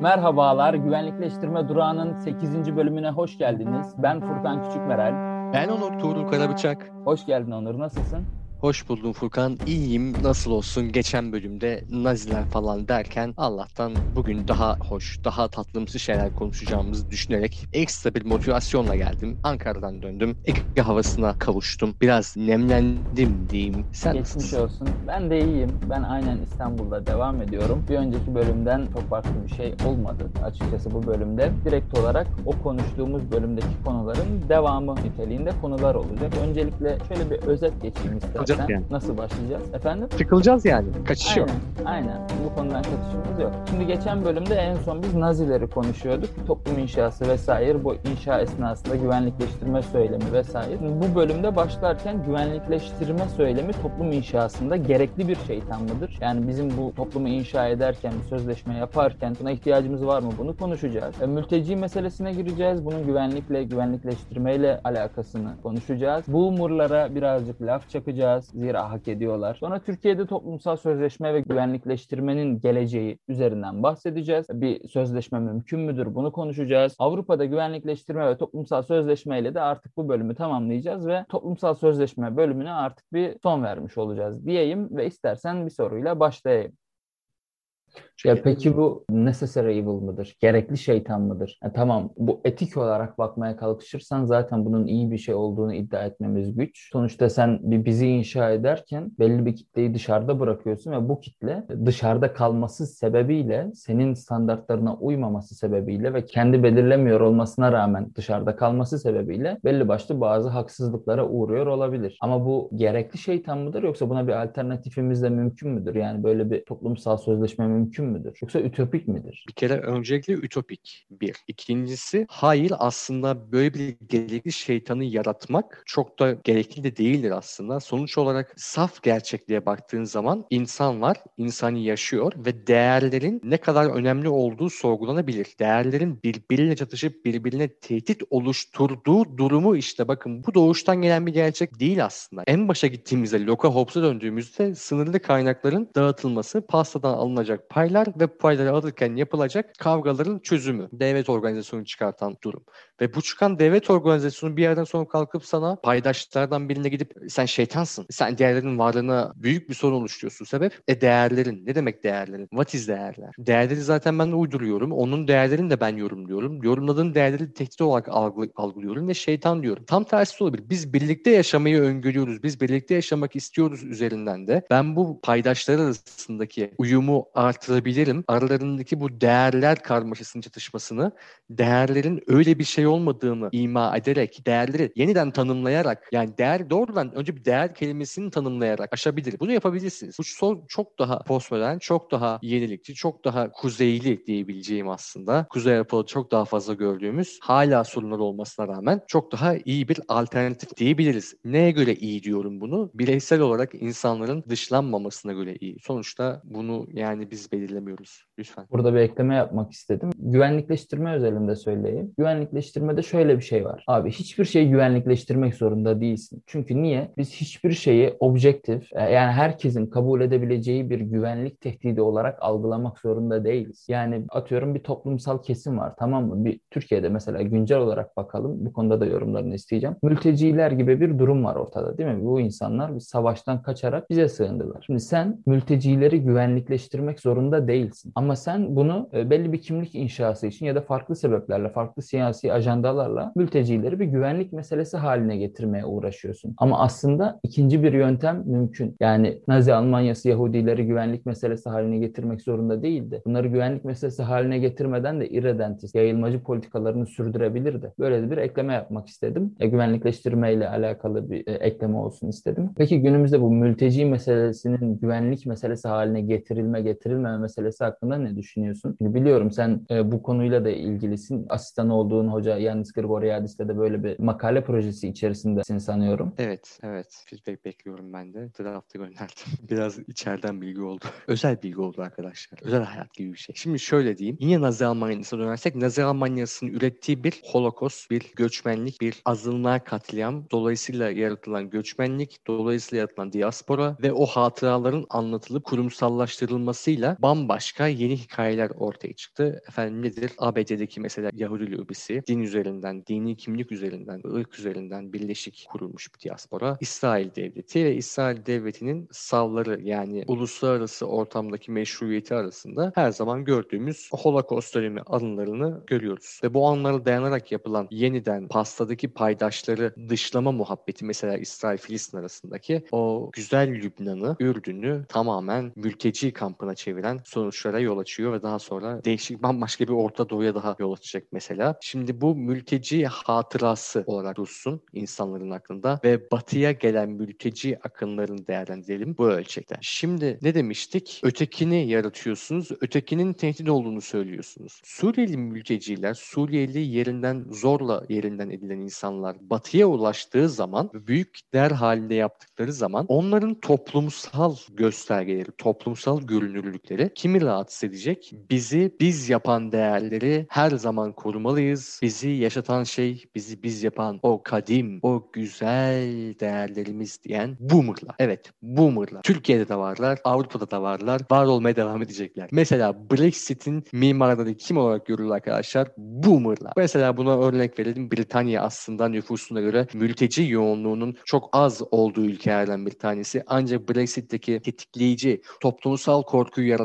Merhabalar, Güvenlikleştirme Durağı'nın 8. bölümüne hoş geldiniz. Ben Furkan Küçükmeral. Ben Onur Tuğrul Karabıçak. Hoş geldin Onur, nasılsın? Hoş buldum Furkan. İyiyim. Nasıl olsun? Geçen bölümde Naziler falan derken Allah'tan bugün daha hoş, daha tatlımsı şeyler konuşacağımızı düşünerek ekstra bir motivasyonla geldim. Ankara'dan döndüm. Ege havasına kavuştum. Biraz nemlendim diyeyim. Sen Geçmiş nasılsın? olsun. Ben de iyiyim. Ben aynen İstanbul'da devam ediyorum. Bir önceki bölümden çok farklı bir şey olmadı. Açıkçası bu bölümde direkt olarak o konuştuğumuz bölümdeki konuların devamı niteliğinde konular olacak. Öncelikle şöyle bir özet geçeyim istersen. yani. Nasıl başlayacağız? Efendim? Sıkılacağız yani. Kaçış yok. Aynen, aynen. Bu konudan kaçışımız yok. Şimdi geçen bölümde en son biz Nazileri konuşuyorduk. Toplum inşası vesaire, bu inşa esnasında güvenlikleştirme söylemi vesaire. Bu bölümde başlarken güvenlikleştirme söylemi toplum inşasında gerekli bir şeytan mıdır? Yani bizim bu toplumu inşa ederken, bir sözleşme yaparken buna ihtiyacımız var mı? Bunu konuşacağız. E, mülteci meselesine gireceğiz. Bunun güvenlikle, güvenlikleştirmeyle alakasını konuşacağız. Boomer'lara birazcık laf çakacağız. Zira hak ediyorlar. Sonra Türkiye'de toplumsal sözleşme ve güvenlikleştirmenin geleceği üzerinden bahsedeceğiz. Bir sözleşme mümkün müdür? Bunu konuşacağız. Avrupa'da güvenlikleştirme ve toplumsal sözleşmeyle de artık bu bölümü tamamlayacağız ve toplumsal sözleşme bölümüne artık bir son vermiş olacağız diyeyim ve istersen bir soruyla başlayayım. Ya peki bu necessary evil mıdır? Gerekli şeytan mıdır? Ya tamam bu etik olarak bakmaya kalkışırsan zaten bunun iyi bir şey olduğunu iddia etmemiz güç. Sonuçta sen bir bizi inşa ederken belli bir kitleyi dışarıda bırakıyorsun ve bu kitle dışarıda kalması sebebiyle senin standartlarına uymaması sebebiyle ve kendi belirlemiyor olmasına rağmen dışarıda kalması sebebiyle belli başlı bazı haksızlıklara uğruyor olabilir. Ama bu gerekli şeytan mıdır yoksa buna bir alternatifimiz de mümkün müdür? Yani böyle bir toplumsal sözleşme mümkün müdür? Yoksa ütopik midir? Bir kere öncelikle ütopik bir. İkincisi hayır aslında böyle bir gerekli şeytanı yaratmak çok da gerekli de değildir aslında. Sonuç olarak saf gerçekliğe baktığın zaman insan var, insani yaşıyor ve değerlerin ne kadar önemli olduğu sorgulanabilir. Değerlerin birbiriyle çatışıp birbirine tehdit oluşturduğu durumu işte bakın bu doğuştan gelen bir gerçek değil aslında. En başa gittiğimizde Loka Hobbes'a döndüğümüzde sınırlı kaynakların dağıtılması, pastadan alınacak paylar ve bu payları alırken yapılacak kavgaların çözümü. Devlet organizasyonu çıkartan durum. Ve bu çıkan devlet organizasyonu bir yerden sonra kalkıp sana paydaşlardan birine gidip sen şeytansın. Sen değerlerin varlığına büyük bir sorun oluşturuyorsun. Sebep? E değerlerin. Ne demek değerlerin? What is değerler? Değerleri zaten ben uyduruyorum. Onun değerlerini de ben yorumluyorum. Yorumladığım değerleri tehdit olarak algı, algılıyorum ve şeytan diyorum. Tam tersi olabilir. Biz birlikte yaşamayı öngörüyoruz. Biz birlikte yaşamak istiyoruz üzerinden de. Ben bu paydaşlar arasındaki uyumu artırabilirim. Aralarındaki bu değerler karmaşasının çatışmasını, değerlerin öyle bir şey olmadığını ima ederek, değerleri yeniden tanımlayarak, yani değer doğrudan önce bir değer kelimesini tanımlayarak aşabilir. Bunu yapabilirsiniz. Bu son çok daha postmodern, çok daha yenilikçi, çok daha kuzeyli diyebileceğim aslında. Kuzey Avrupa'da çok daha fazla gördüğümüz, hala sorunlar olmasına rağmen çok daha iyi bir alternatif diyebiliriz. Neye göre iyi diyorum bunu? Bireysel olarak insanların dışlanmamasına göre iyi. Sonuçta bunu yani biz belirlemiyoruz. Lütfen. Burada bir ekleme yapmak istedim. Güvenlikleştirme özelinde söyleyeyim. Güvenlikleştirmede şöyle bir şey var. Abi hiçbir şeyi güvenlikleştirmek zorunda değilsin. Çünkü niye? Biz hiçbir şeyi objektif, e, yani herkesin kabul edebileceği bir güvenlik tehdidi olarak algılamak zorunda değiliz. Yani atıyorum bir toplumsal kesim var tamam mı? Bir Türkiye'de mesela güncel olarak bakalım. Bu konuda da yorumlarını isteyeceğim. Mülteciler gibi bir durum var ortada değil mi? Bu insanlar bir savaştan kaçarak bize sığındılar. Şimdi sen mültecileri güvenlikleştirmek zorunda değilsin. Ama sen bunu e, belli bir kimlik inşası için ya da farklı sebeplerle, farklı siyasi ajandalarla mültecileri bir güvenlik meselesi haline getirmeye uğraşıyorsun. Ama aslında ikinci bir yöntem mümkün. Yani Nazi Almanyası Yahudileri güvenlik meselesi haline getirmek zorunda değildi. Bunları güvenlik meselesi haline getirmeden de irredentist, yayılmacı politikalarını sürdürebilirdi. Böyle de bir ekleme yapmak istedim. E, güvenlikleştirme ile alakalı bir e, ekleme olsun istedim. Peki günümüzde bu mülteci meselesinin güvenlik meselesi haline getirilme getirilmeme meselesi hakkında ne düşünüyorsun? Şimdi biliyorum sen e, bu konuyla da ilgilisin. Asistan olduğun hoca Yannis Grigoriadis'le de böyle bir makale projesi içerisindesin sanıyorum. Evet, evet. Feedback bekliyorum ben de. Draft'ı gönderdim. Biraz içeriden bilgi oldu. Özel bilgi oldu arkadaşlar. Özel hayat gibi bir şey. Şimdi şöyle diyeyim. Yine Nazi Almanya'sına dönersek Nazi Almanya'sının ürettiği bir holokost, bir göçmenlik, bir azınlığa katliam, dolayısıyla yaratılan göçmenlik, dolayısıyla yaratılan diaspora ve o hatıraların anlatılıp kurumsallaştırılmasıyla bambaşka yeni hikayeler ortaya çıktı. Efendim nedir? ABD'deki mesela Yahudi lobisi din üzerinden, dini kimlik üzerinden, ırk üzerinden birleşik kurulmuş bir diaspora. İsrail devleti ve İsrail devletinin savları yani uluslararası ortamdaki meşruiyeti arasında her zaman gördüğümüz Holocaust dönemi anılarını görüyoruz. Ve bu anlara dayanarak yapılan yeniden pastadaki paydaşları dışlama muhabbeti mesela İsrail-Filistin arasındaki o güzel Lübnan'ı, Ürdün'ü tamamen mülteci kampına çeviren sonuçlara yol açıyor ve daha sonra değişik bambaşka bir Orta Doğu'ya daha yol açacak mesela. Şimdi bu mülteci hatırası olarak dursun insanların aklında ve batıya gelen mülteci akınlarını değerlendirelim bu ölçekte. Şimdi ne demiştik? Ötekini yaratıyorsunuz, ötekinin tehdit olduğunu söylüyorsunuz. Suriyeli mülteciler, Suriyeli yerinden zorla yerinden edilen insanlar batıya ulaştığı zaman büyük kitleler halinde yaptıkları zaman onların toplumsal göstergeleri, toplumsal görünürlükleri kimi rahatsız edecek? Bizi biz yapan değerleri her zaman korumalıyız. Bizi yaşatan şey, bizi biz yapan o kadim, o güzel değerlerimiz diyen boomerlar. Evet, boomerlar. Türkiye'de de varlar, Avrupa'da da varlar. Var olmaya devam edecekler. Mesela Brexit'in mimarları kim olarak görülür arkadaşlar? Boomerlar. Mesela buna örnek verelim. Britanya aslında nüfusuna göre mülteci yoğunluğunun çok az olduğu ülkelerden bir tanesi. Ancak Brexit'teki tetikleyici, toplumsal korkuyu yaratan,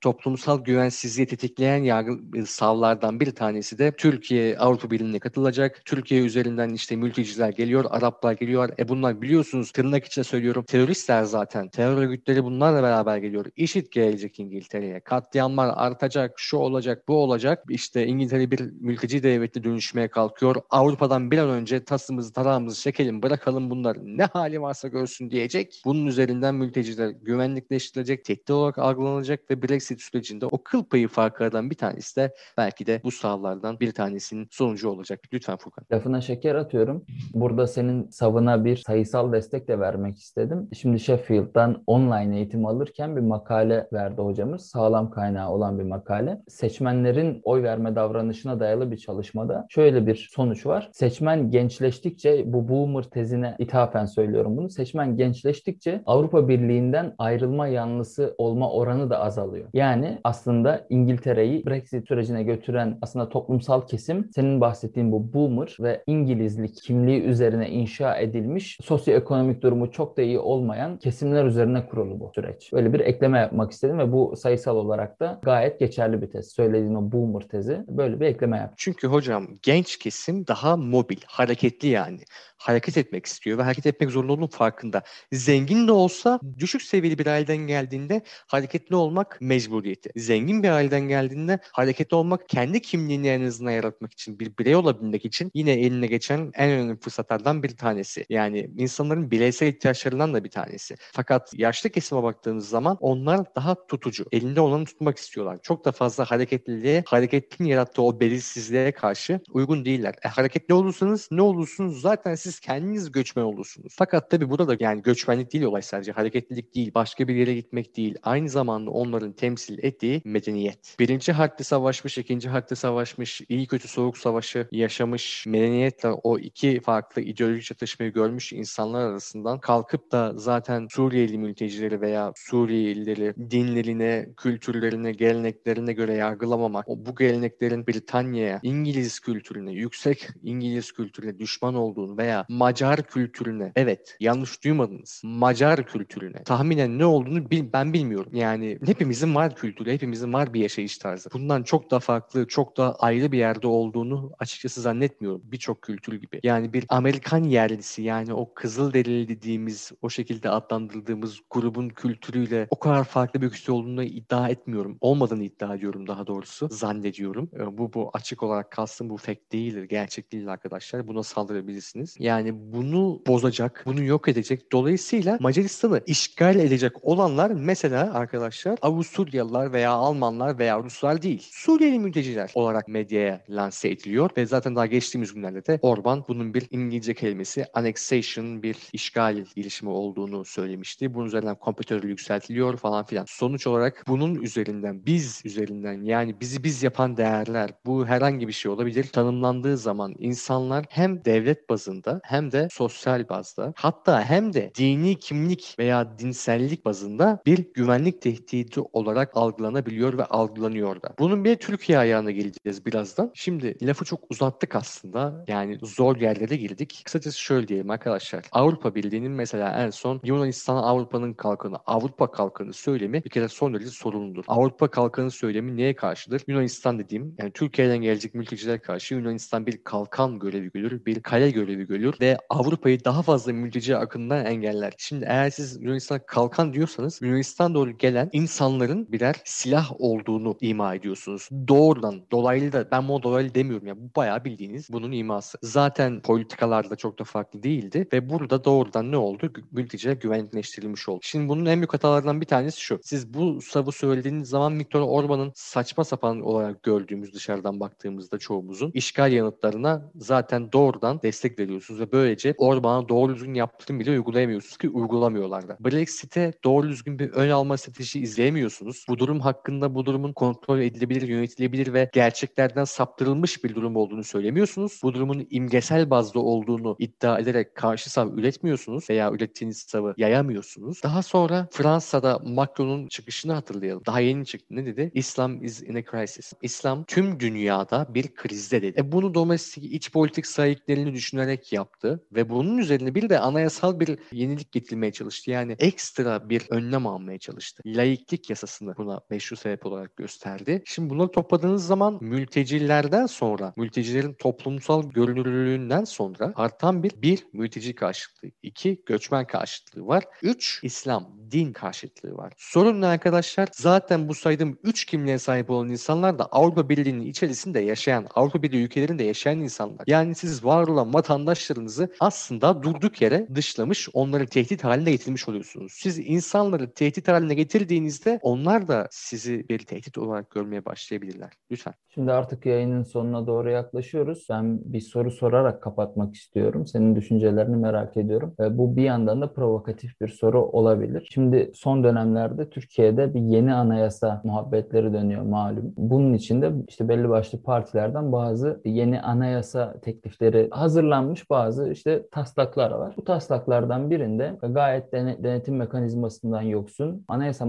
toplumsal güvensizliği tetikleyen yargı savlardan bir tanesi de Türkiye Avrupa Birliği'ne katılacak. Türkiye üzerinden işte mülteciler geliyor, Araplar geliyor. E bunlar biliyorsunuz tırnak içinde söylüyorum teröristler zaten. Terör örgütleri bunlarla beraber geliyor. İşit gelecek İngiltere'ye. Katliamlar artacak, şu olacak, bu olacak. İşte İngiltere bir mülteci devleti dönüşmeye kalkıyor. Avrupa'dan bir an önce tasımızı tarağımızı çekelim bırakalım bunlar ne hali varsa görsün diyecek. Bunun üzerinden mülteciler güvenlikleştirilecek, tehdit olarak algılanacak ve Brexit sürecinde o kıl payı farklardan bir tanesi de belki de bu sahalardan bir tanesinin sonucu olacak. Lütfen Furkan. Lafına şeker atıyorum. Burada senin savına bir sayısal destek de vermek istedim. Şimdi Sheffield'dan online eğitim alırken bir makale verdi hocamız. Sağlam kaynağı olan bir makale. Seçmenlerin oy verme davranışına dayalı bir çalışmada şöyle bir sonuç var. Seçmen gençleştikçe bu boomer tezine ithafen söylüyorum bunu. Seçmen gençleştikçe Avrupa Birliği'nden ayrılma yanlısı olma oranı da azalıyor. Yani aslında İngiltere'yi Brexit sürecine götüren aslında toplumsal kesim senin bahsettiğin bu boomer ve İngilizlik kimliği üzerine inşa edilmiş sosyoekonomik durumu çok da iyi olmayan kesimler üzerine kurulu bu süreç. Böyle bir ekleme yapmak istedim ve bu sayısal olarak da gayet geçerli bir tez. Söylediğin o boomer tezi böyle bir ekleme yap. Çünkü hocam genç kesim daha mobil, hareketli yani hareket etmek istiyor ve hareket etmek zorunda olduğunun farkında. Zengin de olsa düşük seviyeli bir aileden geldiğinde hareketli olmak mecburiyeti. Zengin bir aileden geldiğinde hareketli olmak kendi kimliğini en azından yaratmak için, bir birey olabilmek için yine eline geçen en önemli fırsatlardan bir tanesi. Yani insanların bireysel ihtiyaçlarından da bir tanesi. Fakat yaşlı kesime baktığımız zaman onlar daha tutucu. Elinde olanı tutmak istiyorlar. Çok da fazla hareketliliğe, hareketin yarattığı o belirsizliğe karşı uygun değiller. E, hareketli olursanız ne olursunuz zaten siz kendiniz göçmen olursunuz. Fakat tabii burada da yani göçmenlik değil olay sadece. Hareketlilik değil, başka bir yere gitmek değil. Aynı zamanda onların temsil ettiği medeniyet. Birinci harpte savaşmış, ikinci harpte savaşmış, iyi kötü soğuk savaşı yaşamış medeniyetle o iki farklı ideolojik çatışmayı görmüş insanlar arasından kalkıp da zaten Suriyeli mültecileri veya Suriyelileri dinlerine, kültürlerine, geleneklerine göre yargılamamak, bu geleneklerin Britanya'ya, İngiliz kültürüne, yüksek İngiliz kültürüne düşman olduğunu veya Macar kültürüne, evet yanlış duymadınız, Macar kültürüne tahminen ne olduğunu bil, ben bilmiyorum. Yani hepimizin var kültürü, hepimizin var bir yaşayış tarzı. Bundan çok da farklı, çok da ayrı bir yerde olduğunu açıkçası zannetmiyorum. Birçok kültür gibi. Yani bir Amerikan yerlisi yani o kızıl derili dediğimiz, o şekilde adlandırdığımız grubun kültürüyle o kadar farklı bir ülkesi olduğunu iddia etmiyorum. Olmadığını iddia ediyorum daha doğrusu. Zannediyorum. Ee, bu bu açık olarak kalsın bu fake değildir. Gerçek değil arkadaşlar. Buna saldırabilirsiniz. Yani bunu bozacak, bunu yok edecek. Dolayısıyla Macaristan'ı işgal edecek olanlar mesela arkadaşlar Avusturyalılar veya Almanlar veya Ruslar değil. Suriyeli mülteciler olarak medyaya lanse ediliyor ve zaten daha geçtiğimiz günlerde de Orban bunun bir İngilizce kelimesi annexation bir işgal girişimi olduğunu söylemişti. Bunun üzerinden kompütörü yükseltiliyor falan filan. Sonuç olarak bunun üzerinden biz üzerinden yani bizi biz yapan değerler bu herhangi bir şey olabilir. Tanımlandığı zaman insanlar hem devlet bazında hem de sosyal bazda hatta hem de dini kimlik veya dinsellik bazında bir güvenlik tehdidi tehdidi olarak algılanabiliyor ve algılanıyor da. Bunun bir Türkiye ayağına geleceğiz birazdan. Şimdi lafı çok uzattık aslında. Yani zor yerlere girdik. Kısacası şöyle diyelim arkadaşlar. Avrupa Birliği'nin mesela en son Yunanistan Avrupa'nın kalkanı, Avrupa kalkanı söylemi bir kere son derece sorunludur. Avrupa kalkanı söylemi neye karşıdır? Yunanistan dediğim yani Türkiye'den gelecek mülteciler karşı Yunanistan bir kalkan görevi görür, bir kale görevi görür ve Avrupa'yı daha fazla mülteci akından engeller. Şimdi eğer siz Yunanistan'a kalkan diyorsanız Yunanistan doğru gelen insanların birer silah olduğunu ima ediyorsunuz. Doğrudan, dolaylı da ben bunu dolaylı demiyorum ya. Bu bayağı bildiğiniz bunun iması. Zaten politikalarda çok da farklı değildi ve burada doğrudan ne oldu? Mülteciler güvenlikleştirilmiş oldu. Şimdi bunun en büyük hatalarından bir tanesi şu. Siz bu savı söylediğiniz zaman Viktor Orban'ın saçma sapan olarak gördüğümüz dışarıdan baktığımızda çoğumuzun işgal yanıtlarına zaten doğrudan destek veriyorsunuz ve böylece Orban'a doğru düzgün yaptığını bile uygulayamıyorsunuz ki uygulamıyorlar da. Brexit'e doğru düzgün bir ön alma stratejisi izleyemiyorsunuz. Bu durum hakkında bu durumun kontrol edilebilir, yönetilebilir ve gerçeklerden saptırılmış bir durum olduğunu söylemiyorsunuz. Bu durumun imgesel bazda olduğunu iddia ederek karşı sav üretmiyorsunuz veya ürettiğiniz savı yayamıyorsunuz. Daha sonra Fransa'da Macron'un çıkışını hatırlayalım. Daha yeni çıktı. Ne dedi? Islam is in a crisis. İslam tüm dünyada bir krizde dedi. E bunu domestik iç politik sahiplerini düşünerek yaptı ve bunun üzerine bir de anayasal bir yenilik getirmeye çalıştı. Yani ekstra bir önlem almaya çalıştı. Laiklik yasasını buna meşru sebep olarak gösterdi. Şimdi bunları topladığınız zaman mültecilerden sonra, mültecilerin toplumsal görünürlüğünden sonra artan bir, bir mülteci karşıtlığı, iki göçmen karşıtlığı var, üç İslam, din karşıtlığı var. Sorun ne arkadaşlar? Zaten bu saydığım üç kimliğe sahip olan insanlar da Avrupa Birliği'nin içerisinde yaşayan, Avrupa Birliği ülkelerinde yaşayan insanlar. Yani siz var olan vatandaşlarınızı aslında durduk yere dışlamış, onları tehdit haline getirmiş oluyorsunuz. Siz insanları tehdit haline getirdiğinizde onlar da sizi bir tehdit olarak görmeye başlayabilirler. Lütfen. Şimdi artık yayının sonuna doğru yaklaşıyoruz. Ben bir soru sorarak kapatmak istiyorum. Senin düşüncelerini merak ediyorum. Bu bir yandan da provokatif bir soru olabilir. Şimdi son dönemlerde Türkiye'de bir yeni anayasa muhabbetleri dönüyor malum. Bunun için de işte belli başlı partilerden bazı yeni anayasa teklifleri hazırlanmış bazı işte taslaklar var. Bu taslaklardan birinde gayet denetim mekanizmasından yoksun Anayasa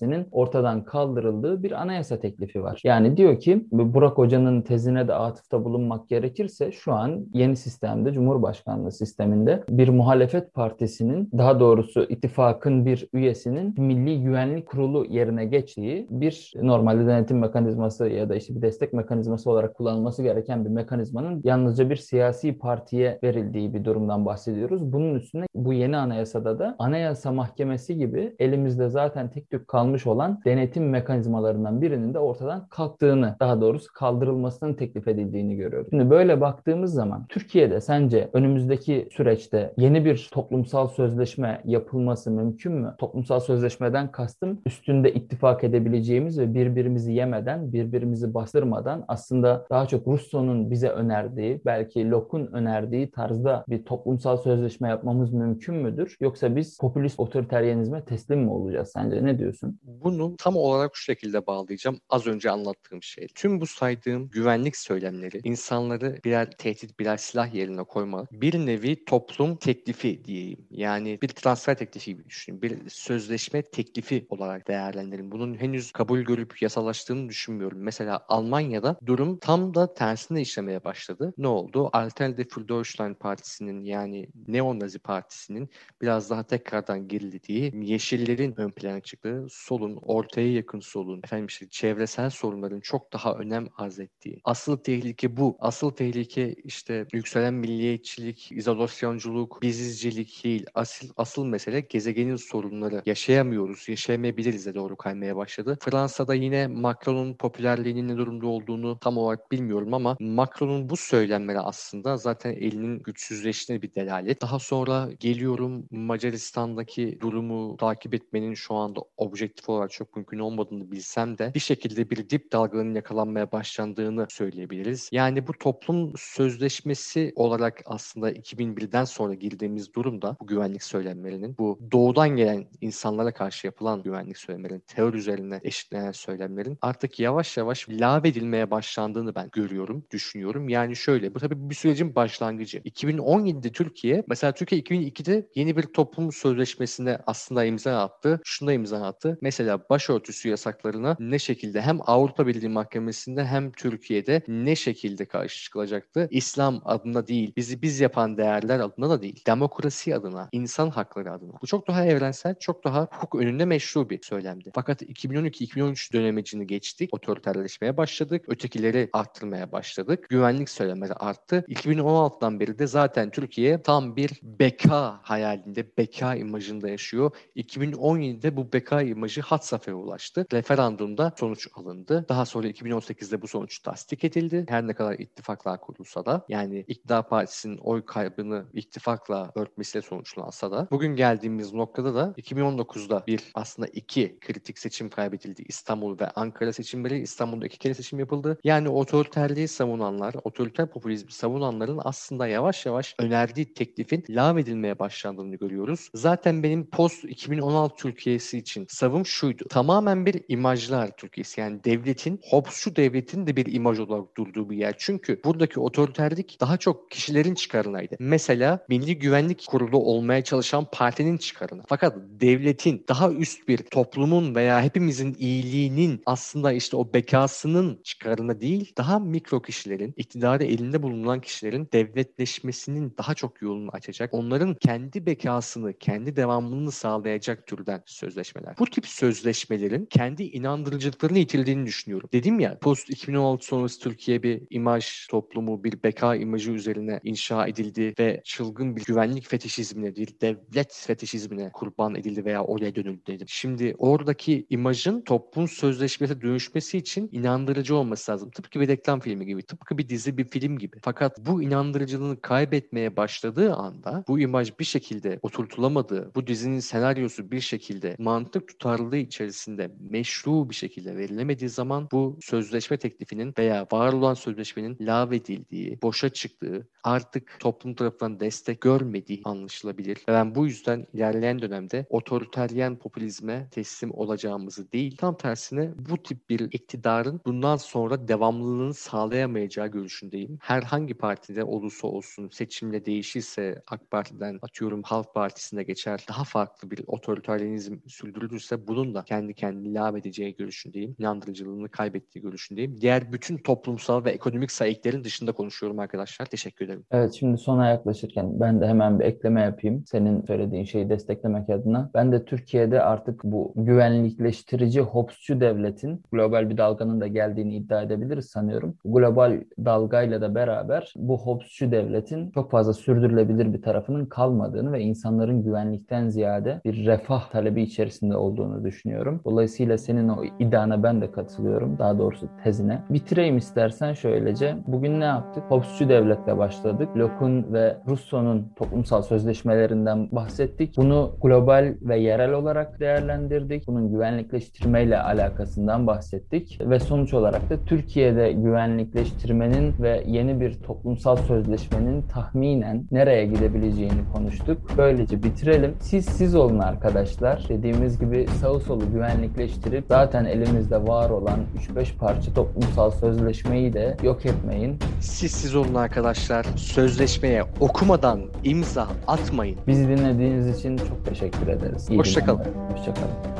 Mahkemesi'nin ortadan kaldırıldığı bir anayasa teklifi var. Yani diyor ki Burak Hoca'nın tezine de atıfta bulunmak gerekirse şu an yeni sistemde Cumhurbaşkanlığı sisteminde bir muhalefet partisinin daha doğrusu ittifakın bir üyesinin Milli Güvenlik Kurulu yerine geçtiği bir normalde denetim mekanizması ya da işte bir destek mekanizması olarak kullanılması gereken bir mekanizmanın yalnızca bir siyasi partiye verildiği bir durumdan bahsediyoruz. Bunun üstüne bu yeni anayasada da Anayasa Mahkemesi gibi elimizde zaten tek tük kalmış olan denetim mekanizmalarından birinin de ortadan kalktığını, daha doğrusu kaldırılmasının teklif edildiğini görüyoruz. Şimdi böyle baktığımız zaman Türkiye'de sence önümüzdeki süreçte yeni bir toplumsal sözleşme yapılması mümkün mü? Toplumsal sözleşmeden kastım üstünde ittifak edebileceğimiz ve birbirimizi yemeden, birbirimizi bastırmadan aslında daha çok Rousseau'nun bize önerdiği, belki Locke'un önerdiği tarzda bir toplumsal sözleşme yapmamız mümkün müdür? Yoksa biz popülist otoriteryenizme teslim mi olacağız sence? Ne diyorsun? Bunu tam olarak şu şekilde bağlayacağım. Az önce anlattığım şey. Tüm bu saydığım güvenlik söylemleri insanları birer tehdit, birer silah yerine koymak bir nevi toplum teklifi diyeyim. Yani bir transfer teklifi gibi düşünün. Bir sözleşme teklifi olarak değerlendirin. Bunun henüz kabul görüp yasalaştığını düşünmüyorum. Mesela Almanya'da durum tam da tersine işlemeye başladı. Ne oldu? Alternative für Deutschland Partisi'nin yani Neo-Nazi Partisi'nin biraz daha tekrardan gerilediği, yeşillerin ön plana çıktığı, solun, ortaya yakın solun, efendim işte çevresel sorunların çok daha önem arz ettiği. Asıl tehlike bu. Asıl tehlike işte yükselen milliyetçilik, izolasyonculuk, bizizcilik değil. Asıl, asıl mesele gezegenin sorunları. Yaşayamıyoruz, yaşayamayabiliriz de doğru kaymaya başladı. Fransa'da yine Macron'un popülerliğinin ne durumda olduğunu tam olarak bilmiyorum ama Macron'un bu söylemleri aslında zaten elinin güçsüzleştiğine bir delalet. Daha sonra geliyorum Macaristan'daki durumu takip etmenin şu anda objektif olarak çok mümkün olmadığını bilsem de bir şekilde bir dip dalganın yakalanmaya başlandığını söyleyebiliriz. Yani bu toplum sözleşmesi olarak aslında 2001'den sonra girdiğimiz durumda bu güvenlik söylemlerinin bu doğudan gelen insanlara karşı yapılan güvenlik söylemlerinin terör üzerine eşitlenen söylemlerin artık yavaş yavaş lağvedilmeye başlandığını ben görüyorum, düşünüyorum. Yani şöyle bu tabii bir sürecin başlangıcı. 2017'de Türkiye mesela Türkiye 2002'de yeni bir toplum sözleşmesine aslında imza attı. Şunda imza attı. Mesela başörtüsü yasaklarına ne şekilde hem Avrupa Birliği Mahkemesi'nde hem Türkiye'de ne şekilde karşı çıkılacaktı? İslam adına değil, bizi biz yapan değerler adına da değil. Demokrasi adına, insan hakları adına. Bu çok daha evrensel, çok daha hukuk önünde meşru bir söylemdi. Fakat 2012-2013 dönemecini geçtik. Otoriterleşmeye başladık. Ötekileri arttırmaya başladık. Güvenlik söylemleri arttı. 2016'dan beri de zaten Türkiye tam bir beka hayalinde, beka imajında yaşıyor. 2017'de bu beka imajı hat safhaya ulaştı. Referandumda sonuç alındı. Daha sonra 2018'de bu sonuç tasdik edildi. Her ne kadar ittifaklar kurulsa da yani iktidar partisinin oy kaybını ittifakla örtmesiyle sonuçlansa da bugün geldiğimiz noktada da 2019'da bir aslında iki kritik seçim kaybedildi. İstanbul ve Ankara seçimleri. İstanbul'da iki kere seçim yapıldı. Yani otoriterliği savunanlar, otoriter popülizmi savunanların aslında yavaş yavaş önerdiği teklifin lağvedilmeye başlandığını görüyoruz. Zaten benim post 2016 Türkiye'si için savım şuydu. Tamamen bir imajlar Türkiye'si. Yani devletin, Hobbesçu devletin de bir imaj olarak durduğu bir yer. Çünkü buradaki otoriterlik daha çok kişilerin çıkarınaydı. Mesela Milli Güvenlik Kurulu olmaya çalışan partinin çıkarına. Fakat devletin daha üst bir toplumun veya hepimizin iyiliğinin aslında işte o bekasının çıkarına değil, daha mikro kişilerin, iktidarı elinde bulunan kişilerin devletleşmesinin daha çok yolunu açacak. Onların kendi bekasını, kendi devamlılığını sağlayacak türden sözleşmeler. Bu tip sözleşmelerin kendi inandırıcılıklarını yitirdiğini düşünüyorum. Dedim ya post 2016 sonrası Türkiye bir imaj toplumu, bir beka imajı üzerine inşa edildi ve çılgın bir güvenlik fetişizmine değil, devlet fetişizmine kurban edildi veya oraya dönüldü dedim. Şimdi oradaki imajın toplum sözleşmesi dönüşmesi için inandırıcı olması lazım. Tıpkı bir reklam filmi gibi, tıpkı bir dizi, bir film gibi. Fakat bu inandırıcılığını kaybetmeye başladığı anda bu imaj bir şekilde oturtulamadığı, bu dizinin senaryosu bir şekilde mantık tutarlılığı içerisinde meşru bir şekilde verilemediği zaman bu sözleşme teklifinin veya var olan sözleşmenin lağvedildiği, boşa çıktığı, artık toplum tarafından destek görmediği anlaşılabilir. Ben bu yüzden ilerleyen dönemde otoriteryen popülizme teslim olacağımızı değil, tam tersine bu tip bir iktidarın bundan sonra devamlılığını sağlayamayacağı görüşündeyim. Herhangi partide olursa olsun seçimle değişirse AK Parti'den atıyorum Halk Partisi'ne geçer daha farklı bir otoriteryenizm sürdürülürse bunun da kendi kendini lağv edeceği görüşündeyim. İnandırıcılığını kaybettiği görüşündeyim. Diğer bütün toplumsal ve ekonomik sayıkların dışında konuşuyorum arkadaşlar. Teşekkür ederim. Evet şimdi sona yaklaşırken ben de hemen bir ekleme yapayım. Senin söylediğin şeyi desteklemek adına. Ben de Türkiye'de artık bu güvenlikleştirici Hobbesçu devletin global bir dalganın da geldiğini iddia edebiliriz sanıyorum. Global dalgayla da beraber bu Hobbesçu devletin çok fazla sürdürülebilir bir tarafının kalmadığını ve insanların güvenlikten ziyade bir refah talebi içerisinde olduğunu düşünüyorum. Dolayısıyla senin o iddiana ben de katılıyorum. Daha doğrusu tezine. Bitireyim istersen şöylece. Bugün ne yaptık? Hobbesçu devletle başladık. Locke'un ve Rousseau'nun toplumsal sözleşmelerinden bahsettik. Bunu global ve yerel olarak değerlendirdik. Bunun güvenlikleştirmeyle alakasından bahsettik. Ve sonuç olarak da Türkiye'de güvenlikleştirmenin ve yeni bir toplumsal sözleşmenin tahminen nereye gidebileceğini konuştuk. Böylece bitirelim. Siz siz olun arkadaşlar. Dediğimiz gibi sağı solu güvenlikleştirip zaten elimizde var olan 3-5 parça toplumsal sözleşmeyi de yok etmeyin. Siz siz olun arkadaşlar. Sözleşmeye okumadan imza atmayın. Bizi dinlediğiniz için çok teşekkür ederiz. İyi Hoşça kalın. dinlemeler. Hoşça kalın.